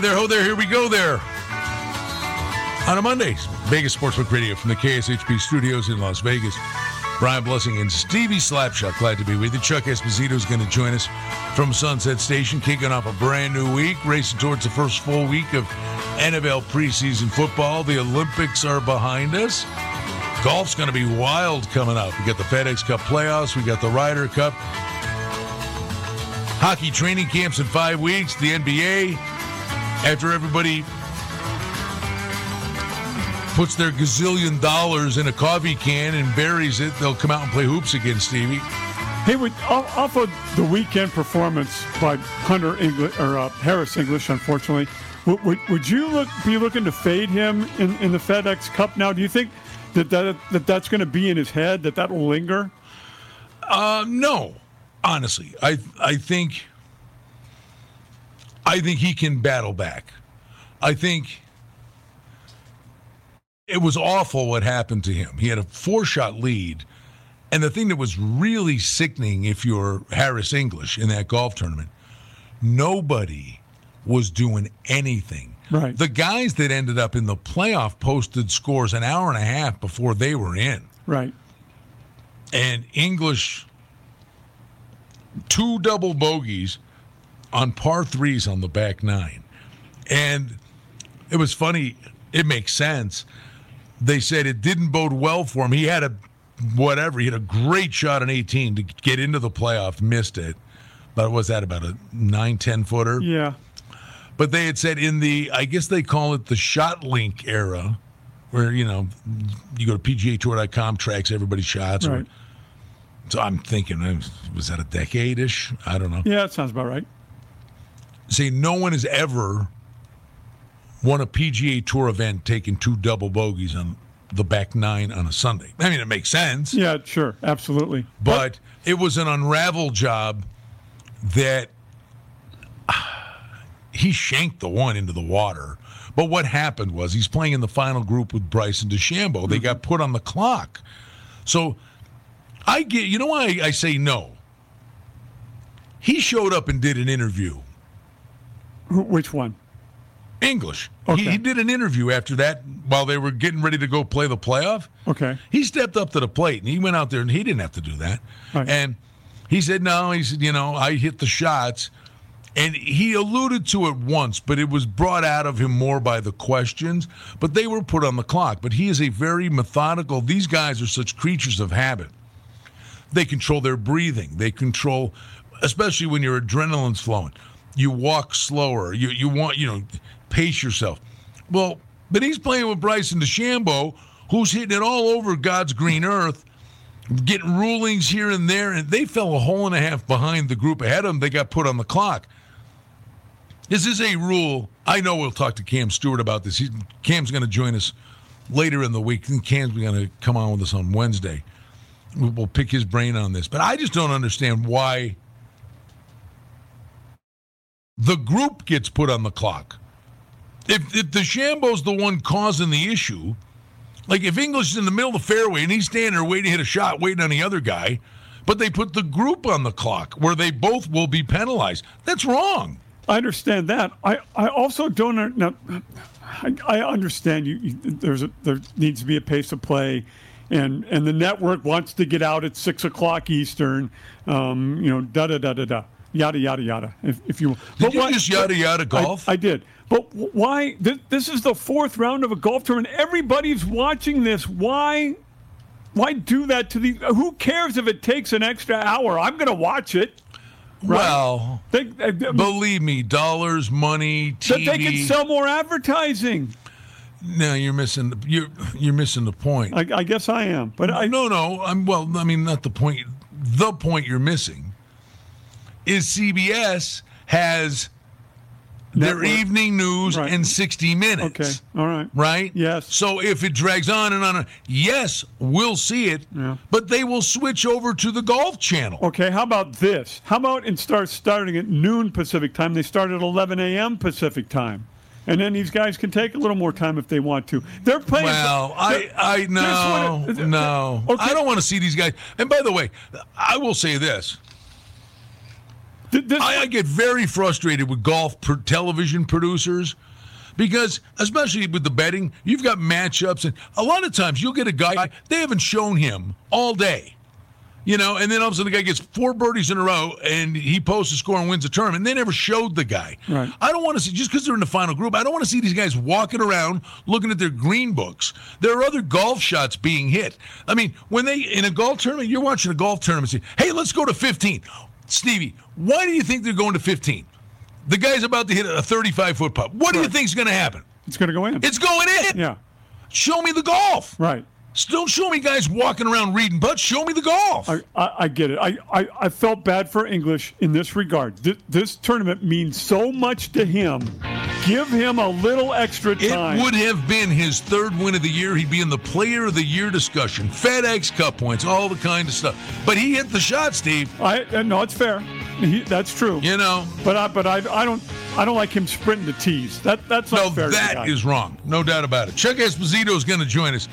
there, ho there, here we go there. On a Monday, Vegas Sportsbook Radio from the KSHP studios in Las Vegas. Brian Blessing and Stevie Slapshot, glad to be with you. Chuck Esposito is going to join us from Sunset Station, kicking off a brand new week, racing towards the first full week of NFL preseason football. The Olympics are behind us. Golf's going to be wild coming up. We got the FedEx Cup playoffs, we got the Ryder Cup. Hockey training camps in five weeks, the NBA, after everybody puts their gazillion dollars in a coffee can and buries it, they'll come out and play hoops again, Stevie. Hey, would, off of the weekend performance by Hunter English or uh, Harris English, unfortunately, would, would, would you look be looking to fade him in, in the FedEx Cup now? Do you think that, that, that that's going to be in his head that that will linger? Uh, no, honestly, I I think I think he can battle back. I think it was awful what happened to him. He had a four shot lead. And the thing that was really sickening, if you're Harris English in that golf tournament, nobody was doing anything. Right. The guys that ended up in the playoff posted scores an hour and a half before they were in. Right. And English, two double bogeys on par threes on the back nine. And it was funny. It makes sense. They said it didn't bode well for him. He had a whatever. He had a great shot on 18 to get into the playoff, missed it. But was that about a 9 10 footer? Yeah. But they had said in the, I guess they call it the shot link era, where, you know, you go to PGA tracks everybody's shots. Right. Or, so I'm thinking, uh, was that a decade ish? I don't know. Yeah, that sounds about right. See, no one has ever won a PGA Tour event taking two double bogeys on the back nine on a Sunday. I mean, it makes sense. Yeah, sure, absolutely. But it was an unravel job that he shanked the one into the water. But what happened was he's playing in the final group with Bryson DeChambeau. They mm-hmm. got put on the clock. So I get, you know why I, I say no? He showed up and did an interview. Wh- Which one? English. Okay. He, he did an interview after that while they were getting ready to go play the playoff. Okay. He stepped up to the plate and he went out there and he didn't have to do that. Right. And he said, No, he said, you know, I hit the shots. And he alluded to it once, but it was brought out of him more by the questions. But they were put on the clock. But he is a very methodical, these guys are such creatures of habit. They control their breathing. They control, especially when your adrenaline's flowing. You walk slower. You you want you know pace yourself. Well, but he's playing with Bryson DeChambeau, who's hitting it all over God's green earth, getting rulings here and there, and they fell a hole and a half behind the group ahead of them. They got put on the clock. This is a rule. I know we'll talk to Cam Stewart about this. He's, Cam's going to join us later in the week, and Cam's going to come on with us on Wednesday. We'll pick his brain on this, but I just don't understand why the group gets put on the clock. If, if DeChambeau's the one causing the issue, like if English is in the middle of the fairway and he's standing there waiting to hit a shot, waiting on the other guy, but they put the group on the clock where they both will be penalized. That's wrong. I understand that. I, I also don't. Now, I, I understand you. you there's a, there needs to be a pace of play, and and the network wants to get out at six o'clock Eastern. Um, you know, da da da da da, yada yada yada. If, if you Did you just yada yada golf? I, I did. But why? Th- this is the fourth round of a golf tournament. Everybody's watching this. Why? why do that to the? Who cares if it takes an extra hour? I'm going to watch it. Right? Well, they, they, believe me, dollars, money, TV. That they can sell more advertising. No, you're missing. The, you're you're missing the point. I, I guess I am, but I no, no. I'm well. I mean, not the point. The point you're missing is CBS has their evening news Right. in 60 minutes. Okay. All right. Right? Yes. So if it drags on and on, yes, we'll see it, Yeah. but they will switch over to the Golf Channel. Okay, how about this? How about instead of starting at noon Pacific time, they start at 11 a.m. Pacific time? And then these guys can take a little more time if they want to. They're playing. Well, I, I no, no. Okay. I don't want to see these guys. And by the way, I will say this. Th- this- I, I get very frustrated with golf per television producers because, especially with the betting, you've got matchups, and a lot of times you'll get a guy they haven't shown him all day. You know, and then all of a sudden the guy gets four birdies in a row and he posts a score and wins a tournament. And they never showed the guy. Right. I don't want to see, just because they're in the final group, I don't want to see these guys walking around looking at their green books. There are other golf shots being hit. I mean, when they, in a golf tournament, you're watching a golf tournament, say, hey, let's go to 15. Stevie, why do you think they're going to 15? The guy's about to hit a 35 foot putt. What do you Right. think's going to happen? it's going to go in. It's going in. yeah, Show me the golf. right. Don't show me guys walking around reading butts. Show me the golf. I, I, I get it. I, I, I felt bad for English in this regard. Th- this tournament means so much to him. Give him a little extra time. It would have been his third win of the year. He'd be in the Player of the Year discussion, FedEx Cup points, all the kind of stuff. But he hit the shot, Steve. I uh, no, it's fair. He, that's true. You know, But I, but I, I don't, I don't like him sprinting the tees. That, that's not no, fair. that is wrong. No doubt about it. Chuck Esposito is going to join us.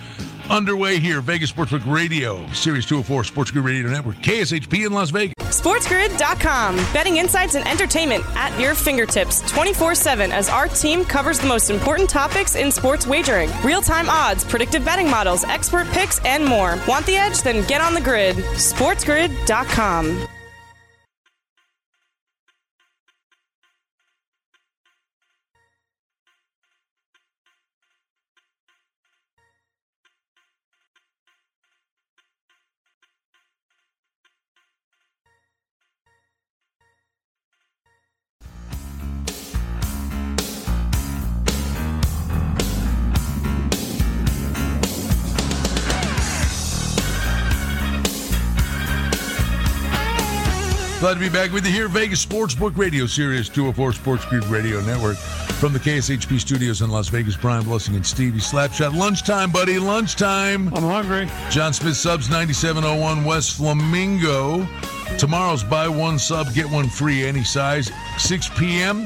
Underway here, Vegas Sportsbook Radio, Sirius 204 Sports Grid Radio Network, KSHP in Las Vegas. SportsGrid.com. Betting insights and entertainment at your fingertips 24 7 as our team covers the most important topics in sports wagering real time odds, predictive betting models, expert picks, and more. Want the edge? Then get on the grid. SportsGrid.com. Glad to be back with you here, Vegas Sportsbook Radio, Sirius 204 Sports Grid Radio Network from the KSHP studios in Las Vegas. Brian Blessing and Stevie Slapshot. Lunchtime, buddy, lunchtime. I'm hungry. John Smith subs 9701 West Flamingo. Tomorrow's buy one sub, get one free, any size, 6 p.m.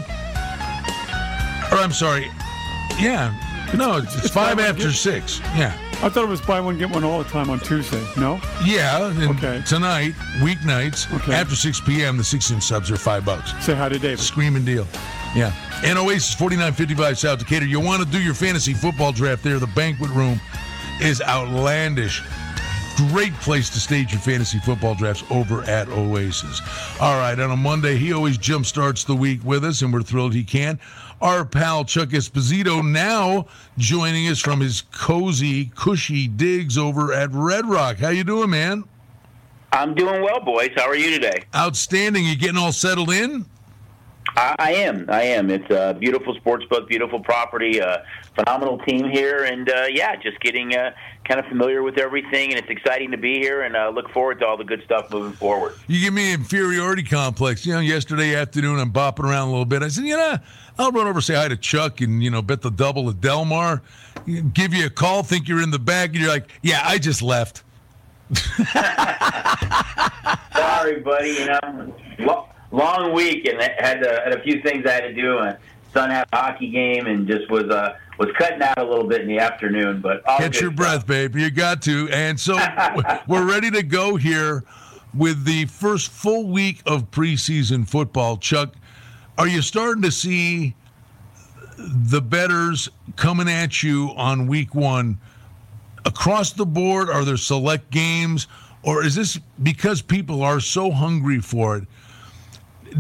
Or I'm sorry, yeah, no, it's, it's five after six. Yeah, I thought it was buy one get one all the time on Tuesday. No. yeah. And Okay. Tonight, weeknights Okay. after 6 p.m. The 16 subs are five bucks. Say hi to David. Screaming deal. Yeah. And Oasis 4955 South Decatur. You want to do your fantasy football draft there. The banquet room is outlandish. Great place to stage your fantasy football drafts over at Oasis. All right, on a Monday, he always jump starts the week with us, and we're thrilled he can. Our pal Chuck Esposito now joining us from his cozy, cushy digs over at Red Rock. How you doing, man? I'm doing well, boys. How are you today? Outstanding. You getting all settled in? I, I am. I am. It's a beautiful sports book, beautiful property, uh, phenomenal team here, and uh, yeah, just getting uh, kind of familiar with everything. And it's exciting to be here, and uh, look forward to all the good stuff moving forward. You give me an inferiority complex. You know, yesterday afternoon I'm bopping around a little bit. I said, you know, I'll run over say hi to Chuck and you know bet the double at Delmar. Give you a call, think you're in the bag, and you're like, yeah, I just left. Sorry, buddy. You know, lo- long week, and I had, to, had a few things I had to do. and son had a hockey game, and just was uh, was cutting out a little bit in the afternoon. But Catch your breath, babe. You got to. And so we're ready to go here with the first full week of preseason football. Chuck, are you starting to see the bettors coming at you on week one across the board? Are there select games? Or is this because people are so hungry for it?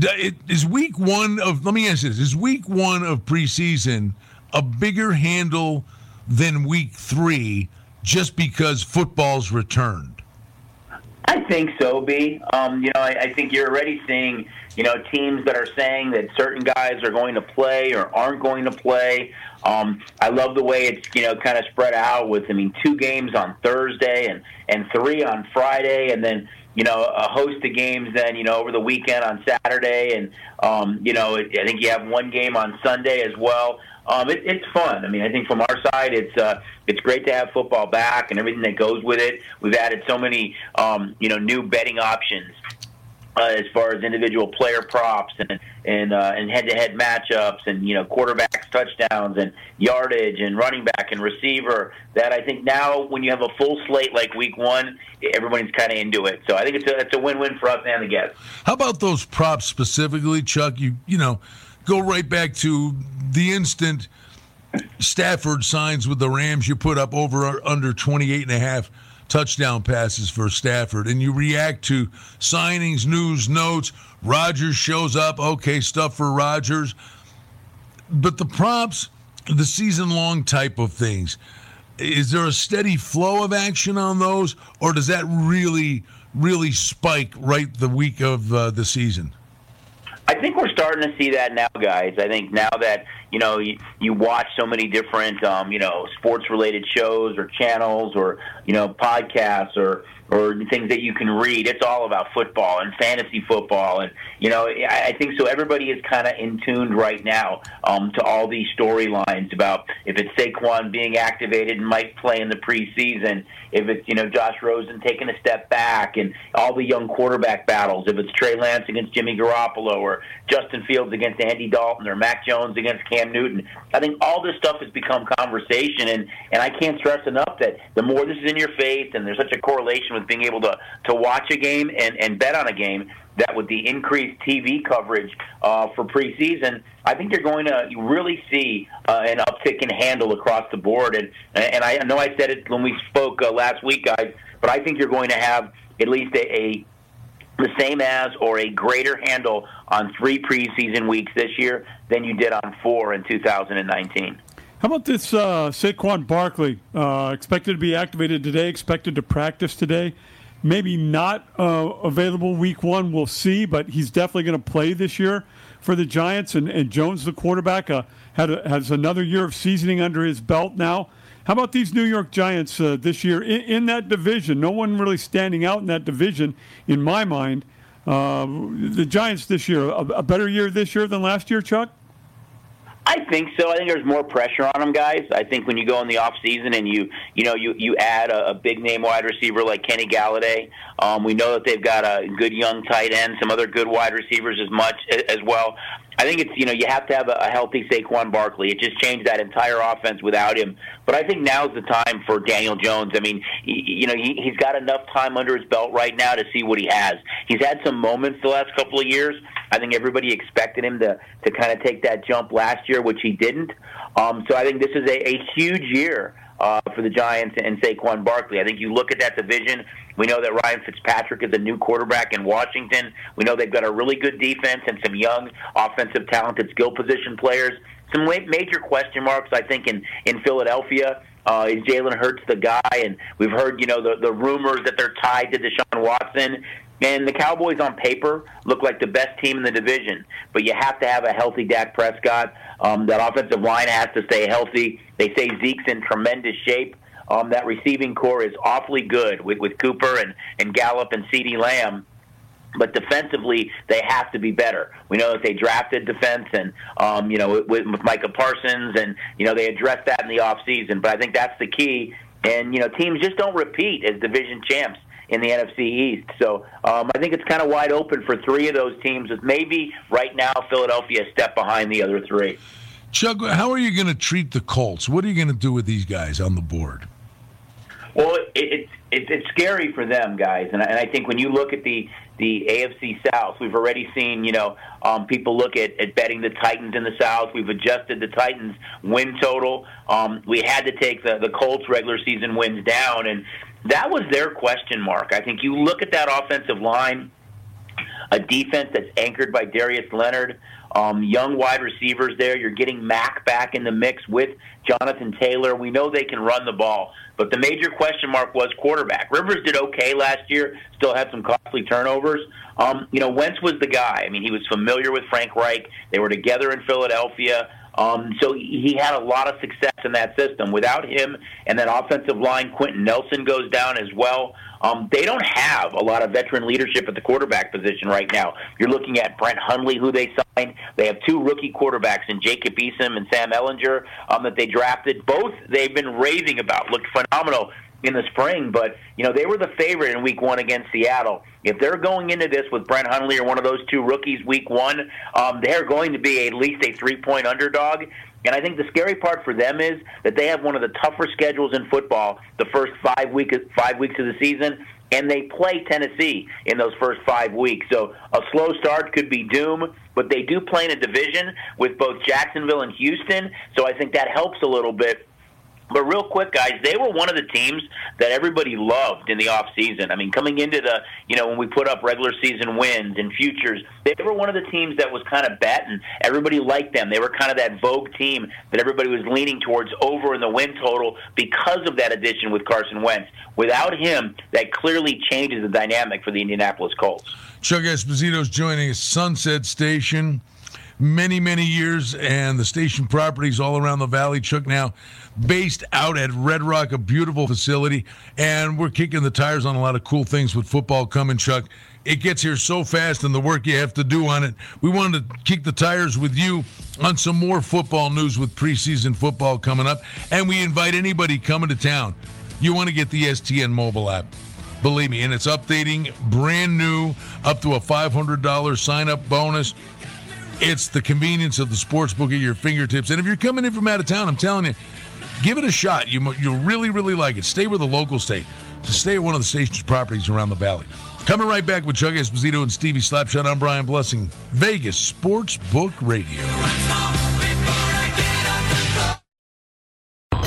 It- Is week one of, let me ask you this, is week one of preseason a bigger handle than week three just because football's returned? I think so, B. Um, you know, I, I think you're already seeing, you know, teams that are saying that certain guys are going to play or aren't going to play. Um, I love the way it's, you know, kind of spread out with, I mean, two games on Thursday and, and three on Friday, and then, you know, a host of games then, you know, over the weekend on Saturday. And, um, you know, I think you have one game on Sunday as well um, it, it's fun. I mean, I think from our side, it's uh, it's great to have football back and everything that goes with it. We've added so many, um, you know, new betting options uh, as far as individual player props and and uh, and head-to-head matchups and you know quarterbacks touchdowns and yardage and running back and receiver. That I think now when you have a full slate like Week One, everybody's kind of into it. So I think it's a it's a win-win for us and the guests. How about those props specifically, Chuck? You you know go right back to the instant Stafford signs with the Rams, you put up over under 28 and a half touchdown passes for Stafford, and you react to signings, news, notes. Rodgers shows up, okay, stuff for Rodgers. But the props, the season long type of things, is there a steady flow of action on those, or does that really, really spike right the week of uh, the season? I think we're starting to see that now, guys. I think now that you know you, you watch so many different um, you know sports related shows or channels or you know podcasts or or things that you can read. It's all about football and fantasy football, and you know I, think so. Everybody is kind of in tuned right now um, to all these storylines about if it's Saquon being activated and might play in the preseason, if it's you know Josh Rosen taking a step back, and all the young quarterback battles. If it's Trey Lance against Jimmy Garoppolo, or Justin Fields against Andy Dalton, or Mac Jones against Cam Newton. I think all this stuff has become conversation, and and I can't stress enough that the more this is in your face, and there's such a correlation with with being able to to watch a game and and bet on a game that with the increased TV coverage uh, for preseason, I think you're going to really see uh, an uptick in handle across the board. And and I know I said it when we spoke uh, last week, guys, but I think you're going to have at least a, a the same as or a greater handle on three preseason weeks this year than you did on four in 2019. How about this uh, Saquon Barkley? Uh, expected to be activated today, expected to practice today. Maybe not uh, available week one, we'll see, but he's definitely going to play this year for the Giants. And, and Jones, the quarterback, uh, a, has another year of seasoning under his belt now. How about these New York Giants uh, this year in, in, that division? No one really standing out in that division, in my mind. Uh, the Giants this year, a, a better year this year than last year, Chuck? I think so. I think there's more pressure on them, guys. I think when you go in the off season and you you know you you add a, a big name wide receiver like Kenny Golladay, um, we know that they've got a good young tight end, some other good wide receivers as much as well. I think it's you know you have to have a, a healthy Saquon Barkley. It just changed that entire offense without him. But I think now's the time for Daniel Jones. I mean, he, you know he, he's got enough time under his belt right now to see what he has. He's had some moments the last couple of years. I think everybody expected him to to kind of take that jump last year, which he didn't. Um, so I think this is a, a huge year uh, for the Giants and Saquon Barkley. I think you look at that division. We know that Ryan Fitzpatrick is a new quarterback in Washington. We know they've got a really good defense and some young offensive, talented skill position players. Some major question marks, I think, in in Philadelphia. Uh, is Jalen Hurts the guy? And we've heard, you know, the the rumors that they're tied to Deshaun Watson. And the Cowboys on paper look like the best team in the division, but you have to have a healthy Dak Prescott. Um, that offensive line has to stay healthy. They say Zeke's in tremendous shape. Um, that receiving corps is awfully good with, with Cooper and, and Gallup and CeeDee Lamb but defensively they have to be better. We know that they drafted defense and um, you know with, with Micah Parsons and you know they addressed that in the off season. But I think that's the key. And you know teams just don't repeat as division champs in the NFC East. So um, I think it's kind of wide open for three of those teams, with maybe right now Philadelphia a step behind the other three. Chuck, how are you going to treat the Colts? What are you going to do with these guys on the board? Well, it, it, it, it's scary for them, guys, and, and I think when you look at the the AFC South, we've already seen you know um, people look at, at betting the Titans in the South. We've adjusted the Titans win total. Um, we had to take the the Colts regular season wins down, and that was their question mark. I think you look at that offensive line. a defense that's anchored by Darius Leonard, um, young wide receivers there. You're getting Mack back in the mix with Jonathan Taylor. We know they can run the ball, but the major question mark was quarterback. Rivers did okay last year, still had some costly turnovers. Um, you know, Wentz was the guy. I mean, he was familiar with Frank Reich. They were together in Philadelphia. Um, so he had a lot of success in that system. Without him and that offensive line, Quenton Nelson goes down as well. Um, they don't have a lot of veteran leadership at the quarterback position right now. You're looking at Brett Hundley, who they signed. They have two rookie quarterbacks in Jacob Eason and Sam Ehlinger um, that they drafted. Both they've been raving about. Looked phenomenal in the spring, but you know they were the favorite in Week One against Seattle. If they're going into this with Brett Hundley or one of those two rookies Week One, um, they're going to be at least a three-point underdog. And I think the scary part for them is that they have one of the tougher schedules in football the first five week five weeks of the season, and they play Tennessee in those first five weeks. So a slow start could be doom, but they do play in a division with both Jacksonville and Houston, so I think that helps a little bit but real quick, guys, they were one of the teams that everybody loved in the off season. I mean, coming into the, you know, when we put up regular season wins and futures, they were one of the teams that was kind of bet and everybody liked them. They were kind of that vogue team that everybody was leaning towards over in the win total because of that addition with Carson Wentz. Without him, that clearly changes the dynamic for the Indianapolis Colts. Chuck Esposito's joining us, Sunset Station many, many years, and the station properties all around the valley. Chuck now based out at Red Rock, a beautiful facility, and we're kicking the tires on a lot of cool things with football coming, Chuck. It gets here so fast, and the work you have to do on it. We wanted to kick the tires with you on some more football news with preseason football coming up, and we invite anybody coming to town. You want to get the STN mobile app believe me. And it's updating, brand new, up to a $500 sign up bonus. It's the convenience of the sports book at your fingertips. And if you're coming in from out of town, I'm telling you, give it a shot. You, you'll really, really like it. Stay with a local state. To stay at one of the station's properties around the valley. Coming right back with Chuck Esposito and Stevie Slapshot. I'm Brian Blessing, Vegas Sports Book Radio.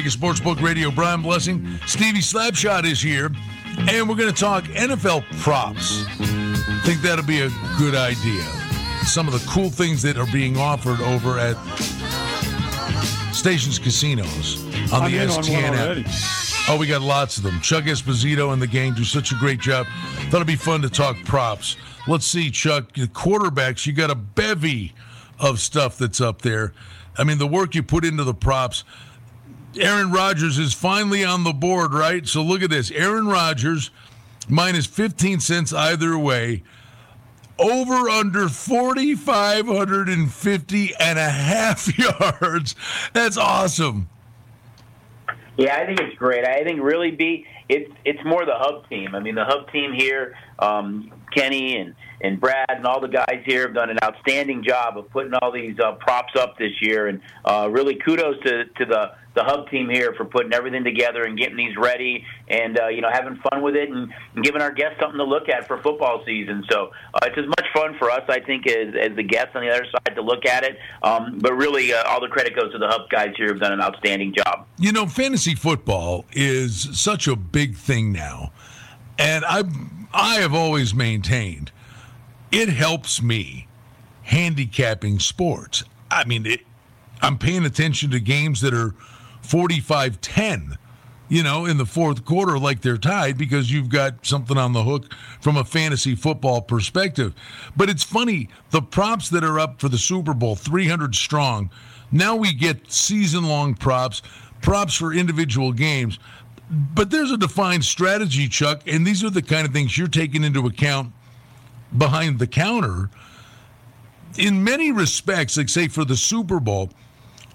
Vegas Sportsbook Radio, Brian Blessing. Stevie Slapshot is here, and we're going to talk NFL props. Think that'll be a good idea. Some of the cool things that are being offered over at Stations Casinos on I'm the on STN app. Oh, we got lots of them. Chuck Esposito and the gang do such a great job. Thought it'd be fun to talk props. Let's see, Chuck. The quarterbacks, you got a bevy of stuff that's up there. I mean, the work you put into the props. Aaron Rodgers is finally on the board, right? So look at this. Aaron Rodgers minus 15 cents either way. Over under 4,550 and a half yards. That's awesome. Yeah, I think it's great. I think really be it's it's more the hub team. I mean, the hub team here, um, Kenny and and Brad and all the guys here have done an outstanding job of putting all these uh, props up this year, and uh, really kudos to to the the hub team here for putting everything together and getting these ready, and uh, you know having fun with it and, and giving our guests something to look at for football season. So uh, it's as much fun for us, I think, as, as the guests on the other side to look at it. Um, but really, uh, all the credit goes to the hub guys here who've done an outstanding job. You know, fantasy football is such a big thing now. And I I have always maintained it helps me handicapping sports. I mean, it, I'm paying attention to games that are 45 10, you know, in the fourth quarter, like they're tied, because you've got something on the hook from a fantasy football perspective. But it's funny, the props that are up for the Super Bowl, 300 strong, now we get season long props, props for individual games. But there's a defined strategy, Chuck, and these are the kind of things you're taking into account behind the counter in many respects, like say for the Super Bowl,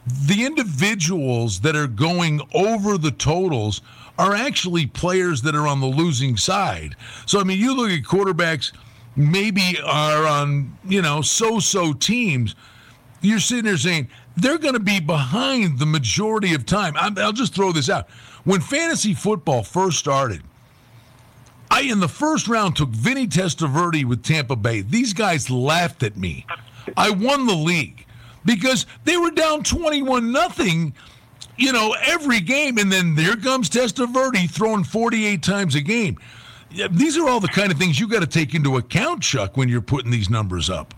the individuals that are going over the totals are actually players that are on the losing side. So I mean, you look at quarterbacks maybe are on, you know, so-so teams. You're sitting there saying they're going to be behind the majority of time. i will just throw this out. When fantasy football first started, I in the first round took Vinny Testaverde with Tampa Bay. These guys laughed at me. I won the league because they were down 21 nothing, you know, every game and then there comes Testaverde throwing 48 times a game. These are all the kind of things you got to take into account, Chuck, when you're putting these numbers up.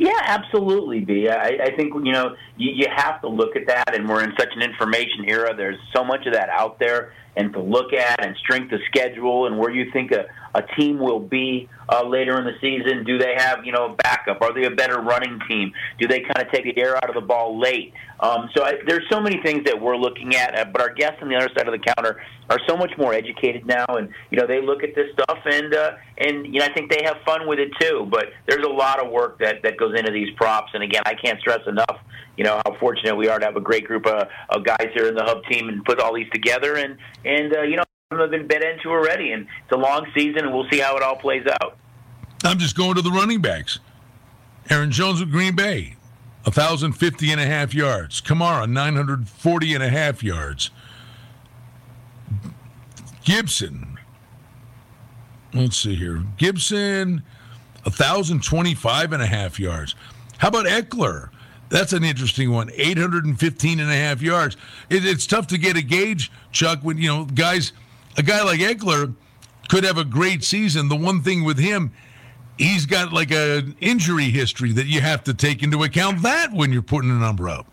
Yeah, absolutely, B. I, I think you know you, you have to look at that, and we're in such an information era. There's so much of that out there, and to look at and strength of schedule and where you think a, a team will be uh, later in the season. Do they have you know a backup? Are they a better running team? Do they kind of take the air out of the ball late? Um, so I, there's so many things that we're looking at, uh, but our guests on the other side of the counter are so much more educated now, and you know they look at this stuff and uh, and you know I think they have fun with it too. But there's a lot of work that that goes into these props, and again I can't stress enough you know how fortunate we are to have a great group of, of guys here in the hub team and put all these together and and uh, you know have been bet into already and it's a long season and we'll see how it all plays out i'm just going to the running backs aaron jones with green bay 1050 and a half yards kamara 940 and a half yards gibson let's see here gibson 1025 and a half yards how about Ekeler? that's an interesting one. 815 and a half yards. It, it's tough to get a gauge, Chuck, when, you know, guys, a guy like Ekeler could have a great season. The one thing with him, he's got like an injury history that you have to take into account that when you're putting a number up.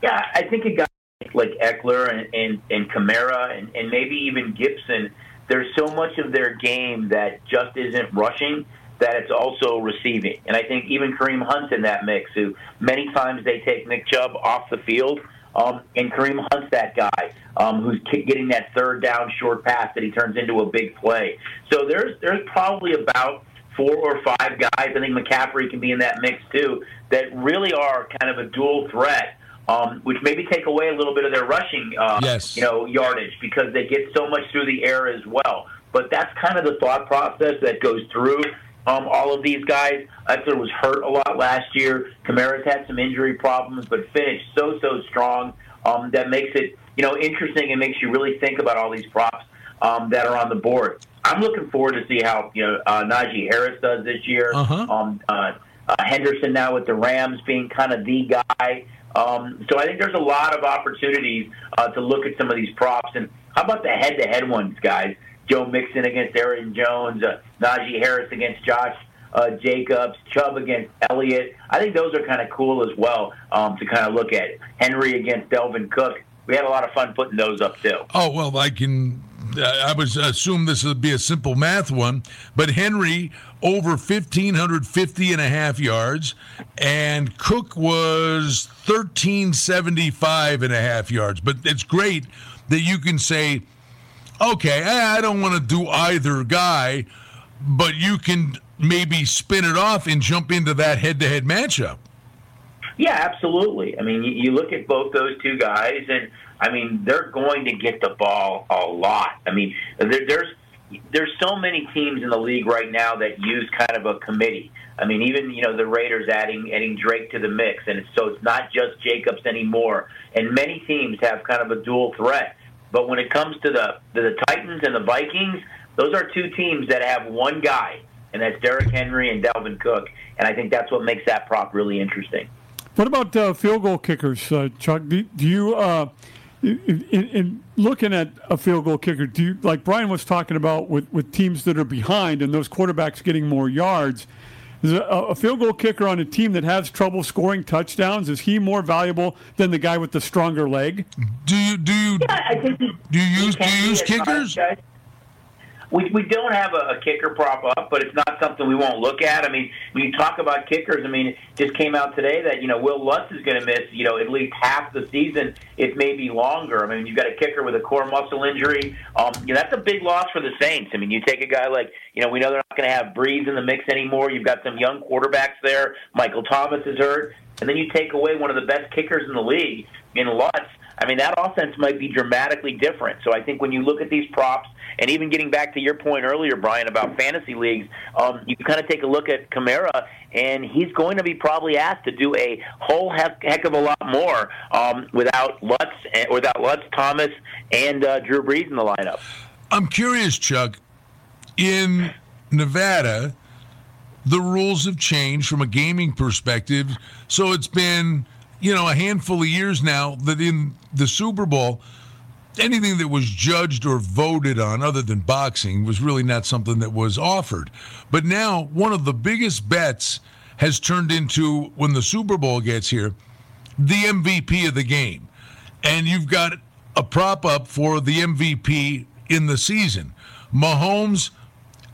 Yeah, I think a guy like Ekeler and, and, and Kamara and, and maybe even Gibson, there's so much of their game that just isn't rushing that it's also receiving. And I think even Kareem Hunt's in that mix, who many times they take Nick Chubb off the field. Um, and Kareem Hunt's that guy um, who's getting that third down short pass that he turns into a big play. So there's there's probably about four or five guys. I think McCaffrey can be in that mix too. That really are kind of a dual threat. Um, which maybe take away a little bit of their rushing, uh, yes. you know, yardage because they get so much through the air as well. But that's kind of the thought process that goes through um, all of these guys. Ekeler was hurt a lot last year. Kamara's had some injury problems, but finished so so strong. Um, that makes it you know interesting and makes you really think about all these props um, that are on the board. I'm looking forward to see how you know uh, Najee Harris does this year. Uh-huh. Um, uh, uh, Henderson now with the Rams being kind of the guy. Um, so I think there's a lot of opportunities uh, to look at some of these props. And how about the head-to-head ones, guys? Joe Mixon against Aaron Jones, uh, Najee Harris against Josh uh, Jacobs, Chubb against Elliott. I think those are kind of cool as well um, to kind of look at. Henry against Dalvin Cook. We had a lot of fun putting those up too. Oh well, I can. I would assume this would be a simple math one, but Henry over 1,550 and a half yards, and Cook was 1,375 and a half yards. But it's great that you can say okay, I don't want to do either guy, but you can maybe spin it off and jump into that head to head matchup. Yeah, absolutely. I mean, you, look at both those two guys, and I mean, they're going to get the ball a lot. I mean, there, there's there's so many teams in the league right now that use kind of a committee. I mean, even you know the Raiders adding adding Drake to the mix, and so it's not just Jacobs anymore. And many teams have kind of a dual threat. But when it comes to the to the Titans and the Vikings, those are two teams that have one guy, and that's Derrick Henry and Dalvin Cook. And I think that's what makes that prop really interesting. What about uh, field goal kickers, uh, Chuck? Do, do you, uh, in, in, looking at a field goal kicker, do you, like Brian was talking about with, with teams that are behind and those quarterbacks getting more yards? Is a, a, field goal kicker on a team that has trouble scoring touchdowns is he more valuable than the guy with the stronger leg? Do you do you yeah, I think he, do you use do you use kickers? We we don't have a, a kicker prop up, but it's not something we won't look at. I mean, when you talk about kickers, I mean, it just came out today that you know Will Lutz is going to miss you know at least half the season, if maybe longer. I mean, you've got a kicker with a core muscle injury. Um, you know, that's a big loss for the Saints. I mean, you take a guy like you know we know they're not going to have Brees in the mix anymore. You've got some young quarterbacks there. Michael Thomas is hurt, and then you take away one of the best kickers in the league in Lutz. I mean, that offense might be dramatically different. So I think when you look at these props, and even getting back to your point earlier, Brian, about fantasy leagues, um, you kind of take a look at Kamara, and he's going to be probably asked to do a whole heck, heck of a lot more um, without Lutz, eh, without Lutz, Thomas, and uh, Drew Brees in the lineup. I'm curious, Chuck. In Nevada, the rules have changed from a gaming perspective. So it's been, you know, a handful of years now that in the Super Bowl, anything that was judged or voted on other than boxing was really not something that was offered. But now one of the biggest bets has turned into when the Super Bowl gets here, the MVP of the game. And you've got a prop up for the MVP in the season. Mahomes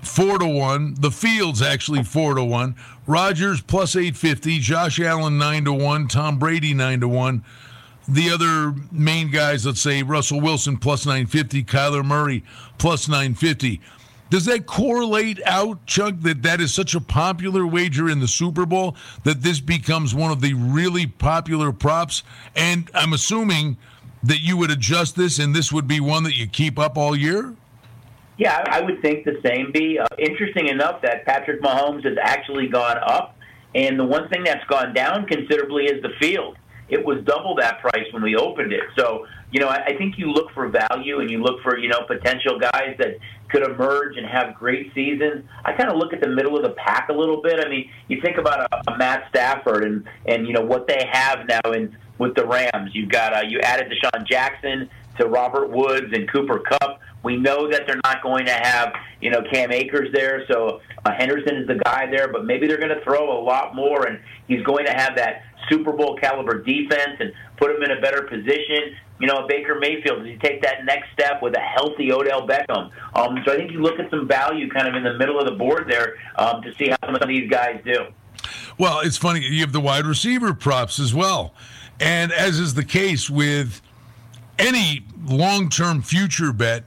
four to one. The Fields actually four to one. Rodgers plus eight fifty. Josh Allen nine to one. Tom Brady nine to one. The other main guys, let's say Russell Wilson plus nine fifty. Kyler Murray plus nine fifty. Does that correlate out, Chuck, that that is such a popular wager in the Super Bowl that this becomes one of the really popular props? And I'm assuming that you would adjust this and this would be one that you keep up all year? Yeah, I would think the same. Be uh, interesting enough that Patrick Mahomes has actually gone up, and the one thing that's gone down considerably is the field. It was double that price when we opened it. So, you know, I, I think you look for value and you look for, you know, potential guys that could emerge and have great seasons. I kind of look at the middle of the pack a little bit. I mean, you think about a, a Matt Stafford and and you know what they have now in with the Rams. You've got uh, you added DeSean Jackson to Robert Woods and Cooper Kupp. We know that they're not going to have, you know, Cam Akers there, so uh, Henderson is the guy there, but maybe they're going to throw a lot more, and he's going to have that Super Bowl caliber defense and put him in a better position. You know, Baker Mayfield, does he take that next step with a healthy Odell Beckham? Um, so I think you look at some value kind of in the middle of the board there um, to see how some of these guys do. Well, it's funny. You have the wide receiver props as well. And as is the case with any long term future bet,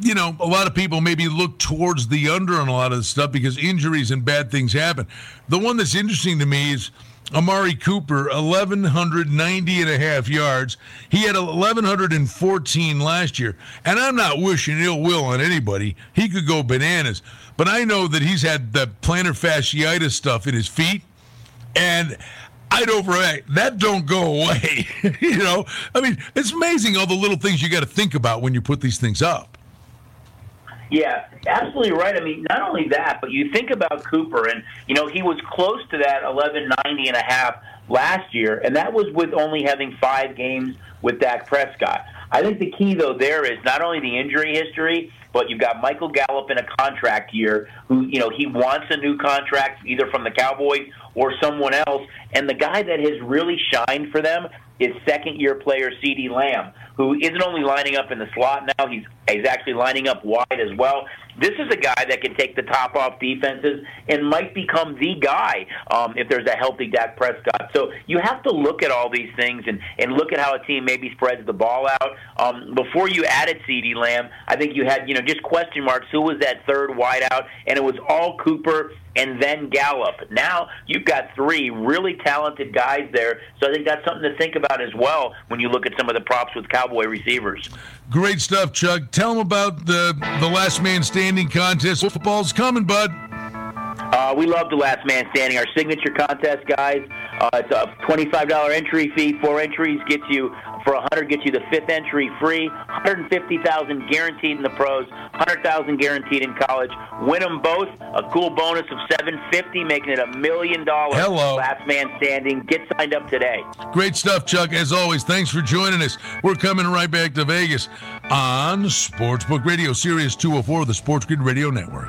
you know, a lot of people maybe look towards the under on a lot of this stuff because injuries and bad things happen. The one that's interesting to me is Amari Cooper, 1,190 and a half yards. He had 1,114 last year. And I'm not wishing ill will on anybody. He could go bananas. But I know that he's had the plantar fasciitis stuff in his feet. And I'd overact. That don't go away. you know, I mean, it's amazing all the little things you got to think about when you put these things up. Yeah, absolutely right. I mean, not only that, but you think about Cooper, and you know he was close to that 1190 and a half last year, and that was with only having five games with Dak Prescott. I think the key though there is not only the injury history, but you've got Michael Gallup in a contract year who, you know, he wants a new contract either from the Cowboys or someone else. And the guy that has really shined for them is second year player CeeDee Lamb, who isn't only lining up in the slot now, he's he's actually lining up wide as well. This is a guy that can take the top off defenses and might become the guy um, if there's a healthy Dak Prescott. So you have to look at all these things and, and look at how a team maybe spreads the ball out. Um, before you added CeeDee Lamb, I think you had you know just question marks. Who was that third wideout? And it was all Cooper and then Gallup. Now you've got three really talented guys there. So I think that's something to think about as well when you look at some of the props with Cowboy receivers. Great stuff, Chuck. Tell them about the the last man standing contest. Football's coming, bud. Uh, we love the last man standing, our signature contest, guys. Uh, it's a $25 entry fee. Four entries gets you for 100 gets you the fifth entry free. 150,000 guaranteed in the pros. 100,000 guaranteed in college. Win them both. A cool bonus of 750, making it a million dollars. Hello. Last man standing. Get signed up today. Great stuff, Chuck. As always, thanks for joining us. We're coming right back to Vegas on Sportsbook Radio, Sirius 204, of the Sports Grid Radio Network.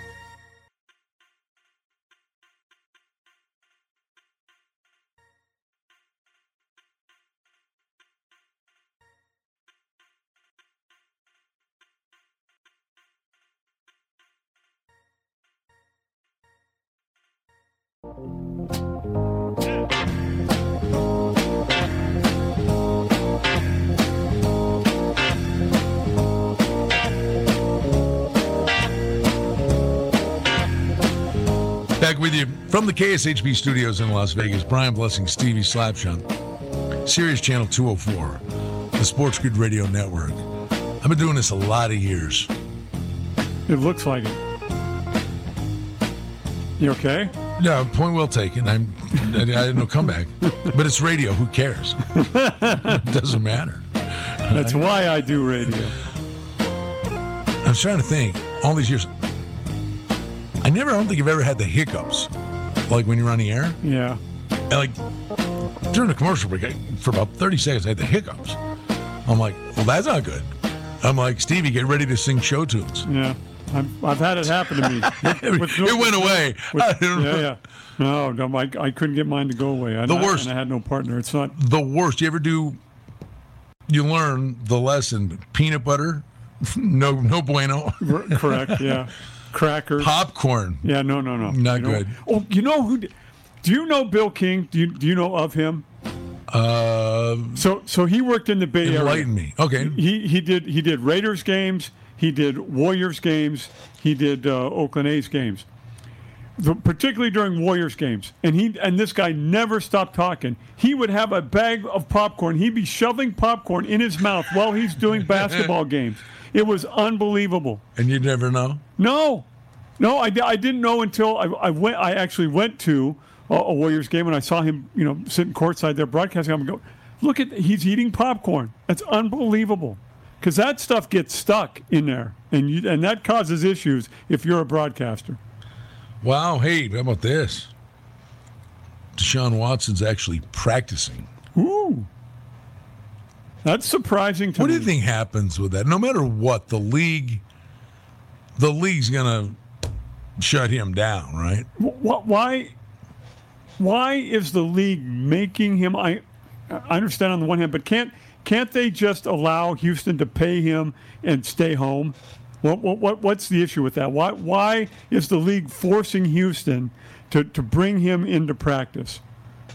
Back with you from the KSHP studios in Las Vegas. Brian Blessing, Stevie Slapshot, Sirius Channel 204, the Sports Grid Radio Network. I've been doing this a lot of years. It looks like it. You okay? Yeah, point well taken. I'm, I, I had no comeback, but it's radio. Who cares? it doesn't matter. That's why I do radio. I was trying to think. All these years, I never. I don't think I've ever had the hiccups, like when you're on the air. Yeah. And like during the commercial break, I, for about 30 seconds, I had the hiccups. I'm like, well, that's not good. I'm like, Stevie, get ready to sing show tunes. Yeah. I've, I've had it happen to me. With- with no- it went away. with- I yeah, yeah. No, no, I, I couldn't get mine to go away. I, The I- worst. And I had no partner. It's not. The worst. You ever do? You learn the lesson. Peanut butter, no, no bueno. Correct. Yeah. Crackers. Popcorn. Yeah. No. No. No. Not You know- good. Oh, you know who? Do you know Bill King? Do you do you know of him? Uh, So so he worked in the Bay Area. enlighten me. Okay. He he did he did Raiders games. He did Warriors games. He did uh, Oakland A's games. The- particularly during Warriors games, and he and this guy never stopped talking. He would have a bag of popcorn. He'd be shoving popcorn in his mouth while he's doing basketball games. It was unbelievable. And you never know. No, no, I, I didn't know until I, I went. I actually went to a, a Warriors game and I saw him, you know, sitting courtside there broadcasting. I'm going, look at he's eating popcorn. That's unbelievable, because that stuff gets stuck in there, and you, and that causes issues if you're a broadcaster. Wow. Hey, how about this? Deshaun Watson's actually practicing. Ooh, that's surprising to What me. What do you think happens with that? No matter what, the league, the league's gonna shut him down, right? Wh- Why? Why is the league making him? I, I understand on the one hand, but can't can't they just allow Houston to pay him and stay home? What, what, what what's the issue with that? Why why is the league forcing Houston to, to bring him into practice?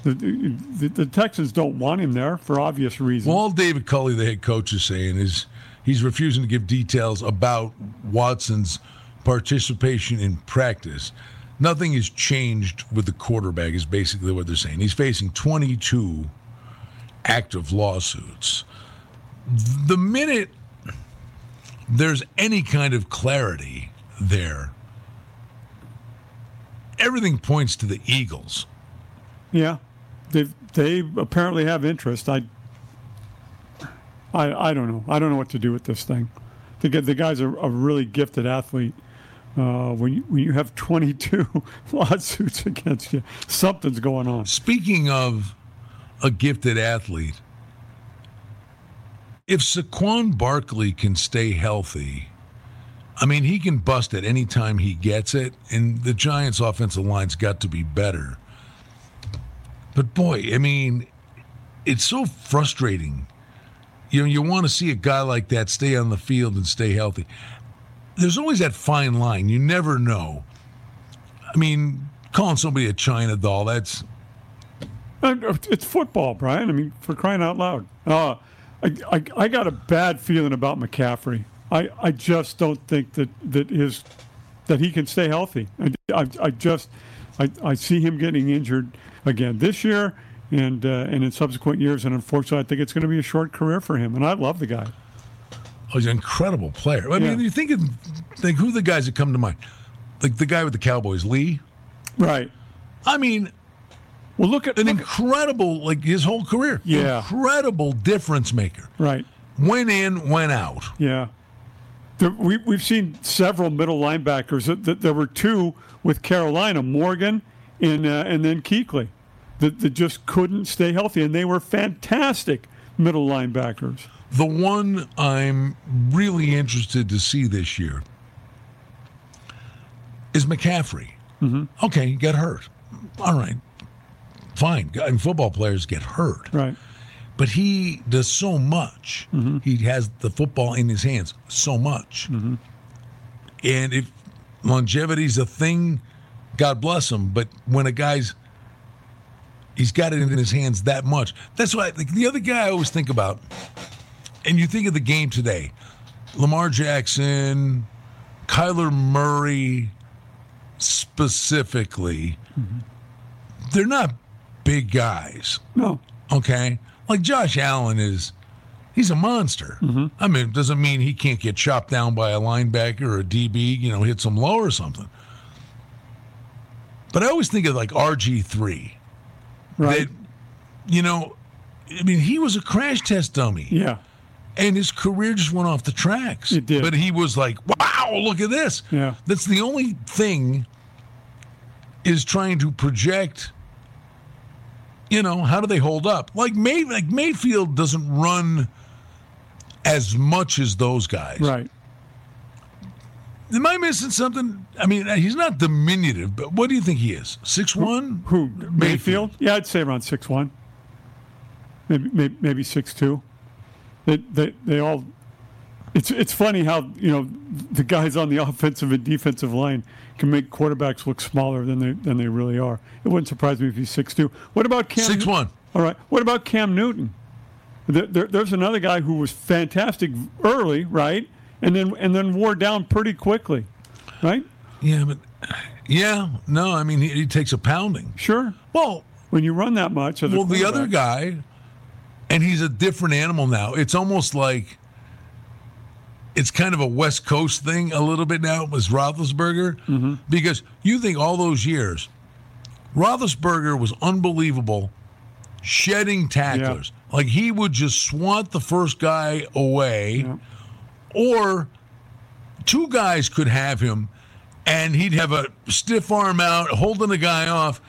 The, the, the Texans don't want him there for obvious reasons. Well, all David Culley, the head coach, is saying is he's refusing to give details about Watson's participation in practice. Nothing has changed with the quarterback, is basically what they're saying. He's facing 22 active lawsuits. The minute there's any kind of clarity there, everything points to the Eagles. Yeah, they they apparently have interest. I, I I don't know. I don't know what to do with this thing. The the guy's a, a really gifted athlete. Uh, when you when you have 22 lawsuits against you, something's going on. Speaking of a gifted athlete, if Saquon Barkley can stay healthy, I mean, he can bust it any time he gets it, and the Giants' offensive line's got to be better. But boy, I mean, it's so frustrating. You know, you want to see a guy like that stay on the field and stay healthy. There's always that fine line. You never know. I mean, calling somebody a China doll, that's It's football, Brian. I mean, for crying out loud. Uh, I, I, I got a bad feeling about McCaffrey. I, I just don't think that, that his that he can stay healthy. I, I, I just I, I see him getting injured again this year and uh, and in subsequent years. And unfortunately, I think it's going to be a short career for him. And I love the guy. Oh, he's an incredible player. I mean, you think of think who are the guys that come to mind? Like the guy with the Cowboys, Lee. Right. I mean, Well, look at an look incredible like his whole career. Yeah. incredible difference maker. right. Went in, went out. Yeah. there, we, we've seen several middle linebackers. That, there were two with Carolina, Morgan and uh, and then Kuechly, that, that just couldn't stay healthy, and they were fantastic middle linebackers. The one I'm really interested to see this year is McCaffrey. Mm-hmm. Okay, he got hurt. All right, fine. And football players get hurt. Right. But he does so much. Mm-hmm. He has the football in his hands so much. Mm-hmm. And if longevity's a thing, God bless him. But when a guy's he's got it in his hands that much, that's why like, the other guy I always think about. And you think of the game today, Lamar Jackson, Kyler Murray, specifically, they're not big guys. No. Okay. Like Josh Allen is, he's a monster. Mm-hmm. I mean, it doesn't mean he can't get chopped down by a linebacker or a DB, you know, hit some low or something. But I always think of like RG3. Right. That, you know, I mean, he was a crash test dummy. yeah. And his career just went off the tracks. It did. But he was like, wow, look at this. Yeah. That's the only thing is trying to project, you know, how do they hold up? Like May like Mayfield doesn't run as much as those guys. Right. Am I missing something? I mean, he's not diminutive, but what do you think he is? Six one? Who? Mayfield? Yeah, I'd say around six one. Maybe maybe, maybe six two. They, they they all. It's it's funny how you know the guys on the offensive and defensive line can make quarterbacks look smaller than they than they really are. It wouldn't surprise me if he's six two. What about Cam? Six one. All right. What about Cam Newton? There, there, there's another guy who was fantastic early, right, and then and then wore down pretty quickly, right? Yeah, but yeah, no, I mean he, he takes a pounding. Sure. Well, When you run that much, well, the other guy, and he's a different animal now. It's almost like it's kind of a West Coast thing a little bit now. with Roethlisberger Mm-hmm. because you think all those years, Roethlisberger was unbelievable, shedding tacklers. Like he would just swat the first guy away, Yeah. or two guys could have him, and he'd have a stiff arm out, holding the guy off,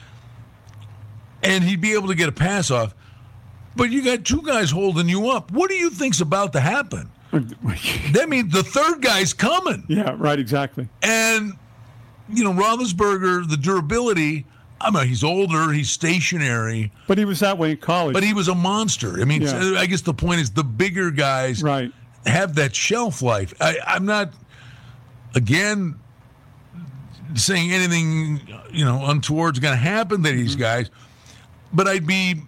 and he'd be able to get a pass off. But you got two guys holding you up. What do you think's about to happen? That means the third guy's coming. yeah, right, exactly. And, you know, Roethlisberger, the durability, I mean, he's older, he's stationary, But he was that way in college. but he was a monster. I mean, Yeah. I guess the point is the bigger guys right. have that shelf life. I, I'm not, again, saying anything, you know, untoward's going to happen to these mm-hmm. guys, but I'd be.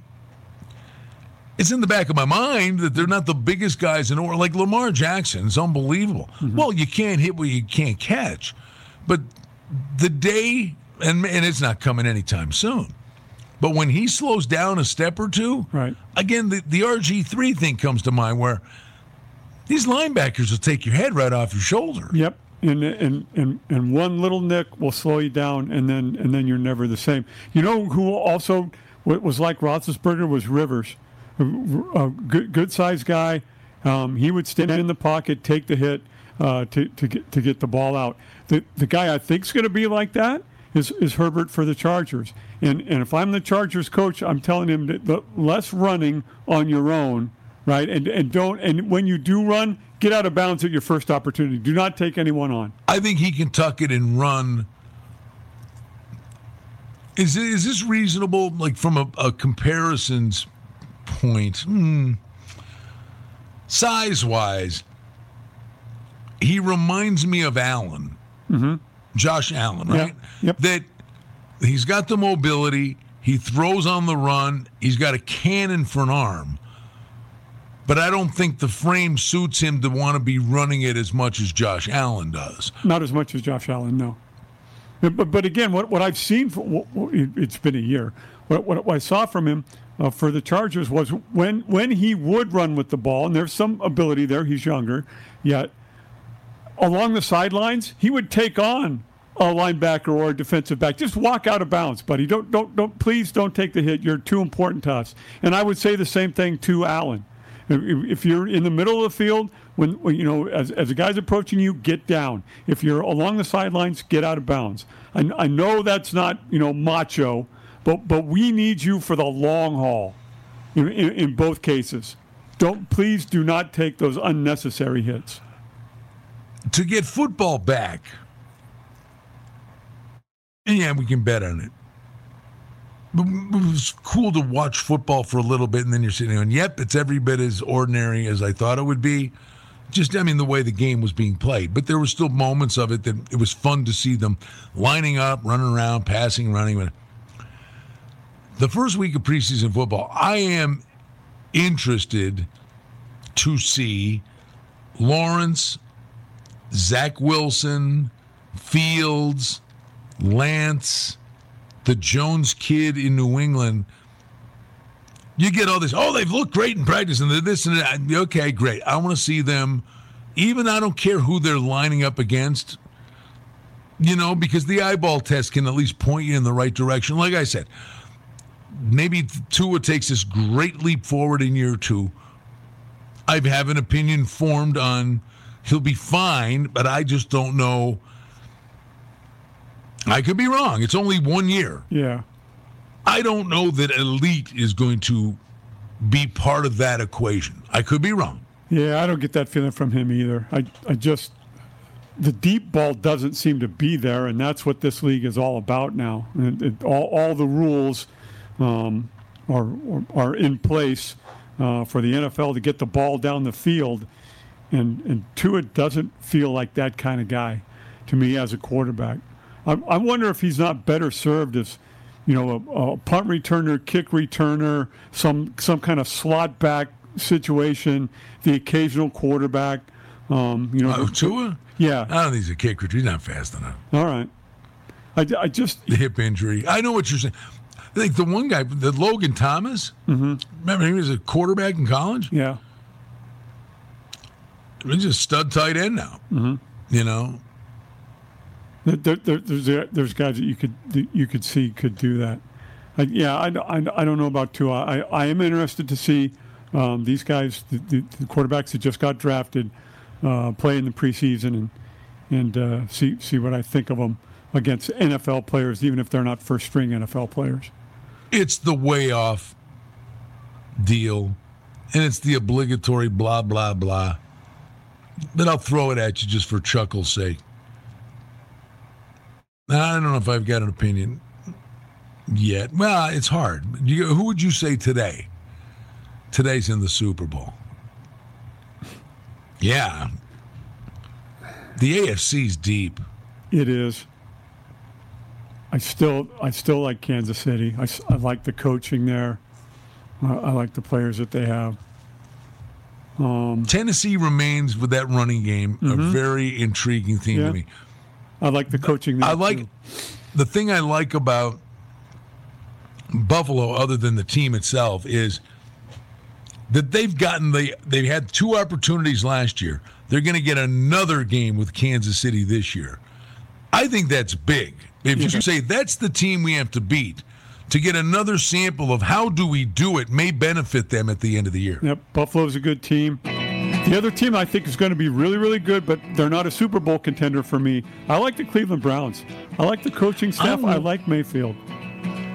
It's in the back of my mind that they're not the biggest guys in the world. Like Lamar Jackson is unbelievable. Mm-hmm. Well, you can't hit what you can't catch, but the day, and and it's not coming anytime soon. But when he slows down a step or two, Right. again, the, the RG3 thing comes to mind where these linebackers will take your head right off your shoulder. Yep. And, and and and one little nick will slow you down, and then and then you're never the same. You know who also wa- was like Roethlisberger was Rivers, a, good good sized guy. Um, he would stand in the pocket, take the hit uh, to to get to get the ball out. The the guy I think is going to be like that is is Herbert for the Chargers. And and if I'm the Chargers coach, I'm telling him that the less running on your own, right? And and don't and when you do run, get out of bounds at your first opportunity. Do not take anyone on. I think he can tuck it and run. Is is this reasonable? Like from a, a comparisons point, hmm. size wise, he reminds me of Allen, Josh Allen, Mm-hmm. Right? Yep. That he's got the mobility. He throws on the run. He's got a cannon for an arm. But I don't think the frame suits him to want to be running it as much as Josh Allen does. Not as much as Josh Allen, no. But, but again, what, what I've seen, for, wh- wh- it- it's been a year. What, what I saw from him uh, for the Chargers was when when he would run with the ball, and there's some ability there. He's younger, yet along the sidelines, he would take on a linebacker or a defensive back. Just walk out of bounds, buddy. Don't don't don't please don't take the hit. You're too important to us. And I would say the same thing to Allen. If you're in the middle of the field, when, when you know as, as the guy's approaching you, get down. If you're along the sidelines, get out of bounds. I, I know that's not you know macho, but but we need you for the long haul. In, in, in both cases, don't please do not take those unnecessary hits. To get football back, yeah, we can bet on it. It was cool to watch football for a little bit, and then you're sitting going, "Yep, it's every bit as ordinary as I thought it would be." Just, I mean, the way the game was being played, but there were still moments of it that it was fun to see them lining up, running around, passing, running. The first week of preseason football, I am interested to see Lawrence, Zach Wilson, Fields, Lance, the Jones kid in New England. You get all this, oh, they've looked great in practice and this and that. Okay, great. I want to see them, even I don't care who they're lining up against, you know, because the eyeball test can at least point you in the right direction. Like I said, maybe Tua takes this great leap forward in year two. I have an opinion formed on he'll be fine, but I just don't know I could be wrong. It's only one year. Yeah. I don't know that elite is going to be part of that equation. I could be wrong. Yeah, I don't get that feeling from him either. I, I just the deep ball doesn't seem to be there, and that's what this league is all about now. And it, all, all the rules um, are are in place uh, for the NFL to get the ball down the field, and and Tua doesn't feel like that kind of guy to me as a quarterback. I, I wonder if he's not better served as, you know, a, a, punt returner, kick returner, some some kind of slot back situation, the occasional quarterback. Um, you know, uh, Tua. Yeah, I don't think he's a kick returner. He's not fast enough. All right. I, I just the hip injury. I know what you're saying. I think the one guy, the Logan Thomas. Mm-hmm. Remember, he was a quarterback in college. Yeah. He's a stud tight end now. Mm-hmm. You know, there, there, there's there's guys that you could that you could see could do that. I, yeah, I, I, I don't know about Tua. I, I am interested to see um, these guys, the, the, the, quarterbacks that just got drafted, uh, play in the preseason and and uh, see see what I think of them against NFL players, even if they're not first string NFL players. It's the way off deal, and it's the obligatory blah blah blah. But I'll throw it at you just for chuckle's sake. I don't know if I've got an opinion yet. Well, it's hard. You, who would you say today? Today's in the Super Bowl. Yeah. The AFC's deep. It is. I still, I still like Kansas City. I, I like the coaching there. I like the players that they have. Um, Tennessee remains with that running game mm-hmm. a very intriguing team yeah. to me. I like the coaching. I like too. the thing I like about Buffalo, other than the team itself, is that they've gotten the they've had two opportunities last year. They're going to get another game with Kansas City this year. I think that's big. If you say that's the team we have to beat, to get another sample of how do we do it may benefit them at the end of the year. Yep, Buffalo's a good team. The other team I think is going to be really, really good, but they're not a Super Bowl contender for me. I like the Cleveland Browns. I like the coaching staff. I'm, i like Mayfield.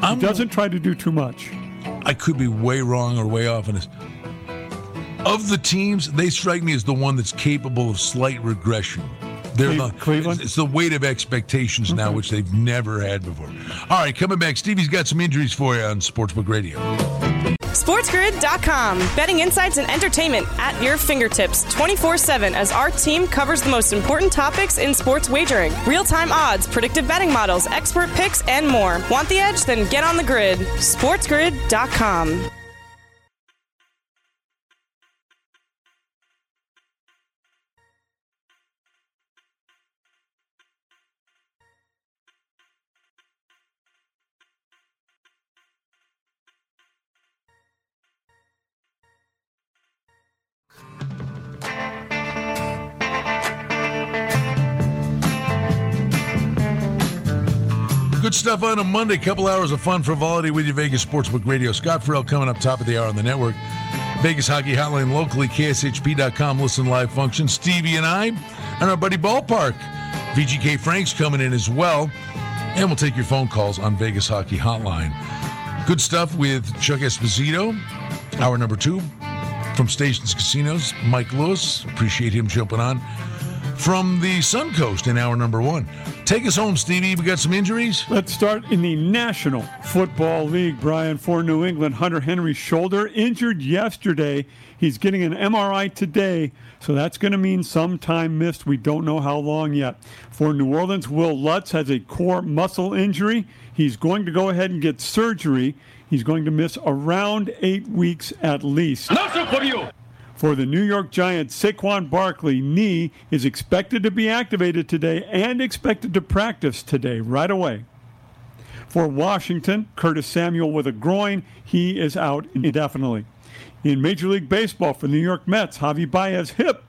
I'm, he doesn't try to do too much. I could be way wrong or way off in this. Of the teams, they strike me as the one that's capable of slight regression. They're the, Cleveland. It's the weight of expectations okay. now, which they've never had before. All right, coming back, Stevie's got some injuries for you on Sportsbook Radio. SportsGrid.com. Betting insights and entertainment at your fingertips 24 7 as our team covers the most important topics in sports wagering real time odds, predictive betting models, expert picks, and more. Want the edge? Then get on the grid. SportsGrid.com. Good stuff on a Monday. Couple hours of fun frivolity with your Vegas Sportsbook Radio. Scott Ferrall coming up top of the hour on the network. Vegas Hockey Hotline locally, KSHP.com, listen live function. Stevie and I, and our buddy Ballpark. VGK Frank's coming in as well. And we'll take your phone calls on Vegas Hockey Hotline. Good stuff with Chuck Esposito, hour number two. From Stations Casinos, Mike Lewis. Appreciate him jumping on. From the Suncoast in hour number one. Take us home, Stevie. We got some injuries. Let's start in the National Football League. Brian for New England, Hunter Henry's shoulder injured yesterday. He's getting an MRI today, so that's going to mean some time missed. We don't know how long yet. For New Orleans, Wil Lutz has a core muscle injury. He's going to go ahead and get surgery. He's going to miss around eight weeks at least. for you. For the New York Giants, Saquon Barkley knee is expected to be activated today and expected to practice today right away. For Washington, Curtis Samuel with a groin, he is out indefinitely. In Major League Baseball for the New York Mets, Javy Baez hip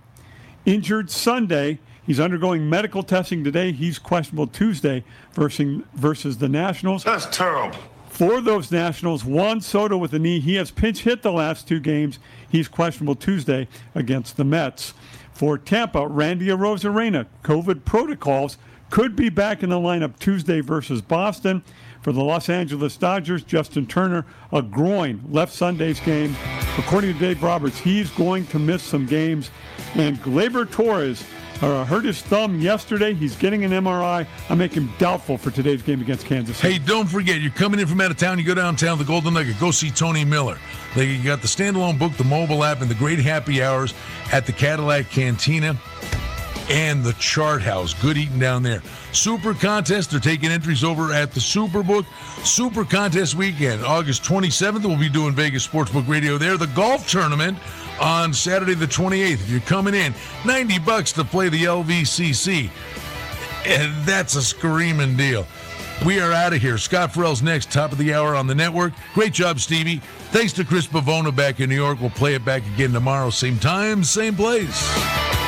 injured Sunday. He's undergoing medical testing today. He's questionable Tuesday versus, versus the Nationals. That's terrible. For those Nationals, Juan Soto with a knee. He has pinch hit the last two games. He's questionable Tuesday against the Mets. For Tampa, Randy Arozarena, COVID protocols, could be back in the lineup Tuesday versus Boston. For the Los Angeles Dodgers, Justin Turner, a groin left Sunday's game. According to Dave Roberts, he's going to miss some games. And Glaber Torres uh, hurt his thumb yesterday. He's getting an MRI. I make him doubtful for today's game against Kansas City. Hey, don't forget, you're coming in from out of town. You go downtown, the Golden Nugget. Go see Tony Miller. They got the standalone book, the mobile app, and the great happy hours at the Cadillac Cantina and the Chart House. Good eating down there. Super contest. They're taking entries over at the Superbook. Super contest weekend, August 27th. We'll be doing Vegas Sportsbook Radio there. The golf tournament on Saturday the 28th. If you're coming in, 90 bucks to play the LVCC. And that's a screaming deal. We are out of here. Scott Ferrall's next, top of the hour on the network. Great job, Stevie. Thanks to Chris Pavona back in New York. We'll play it back again tomorrow, same time, same place.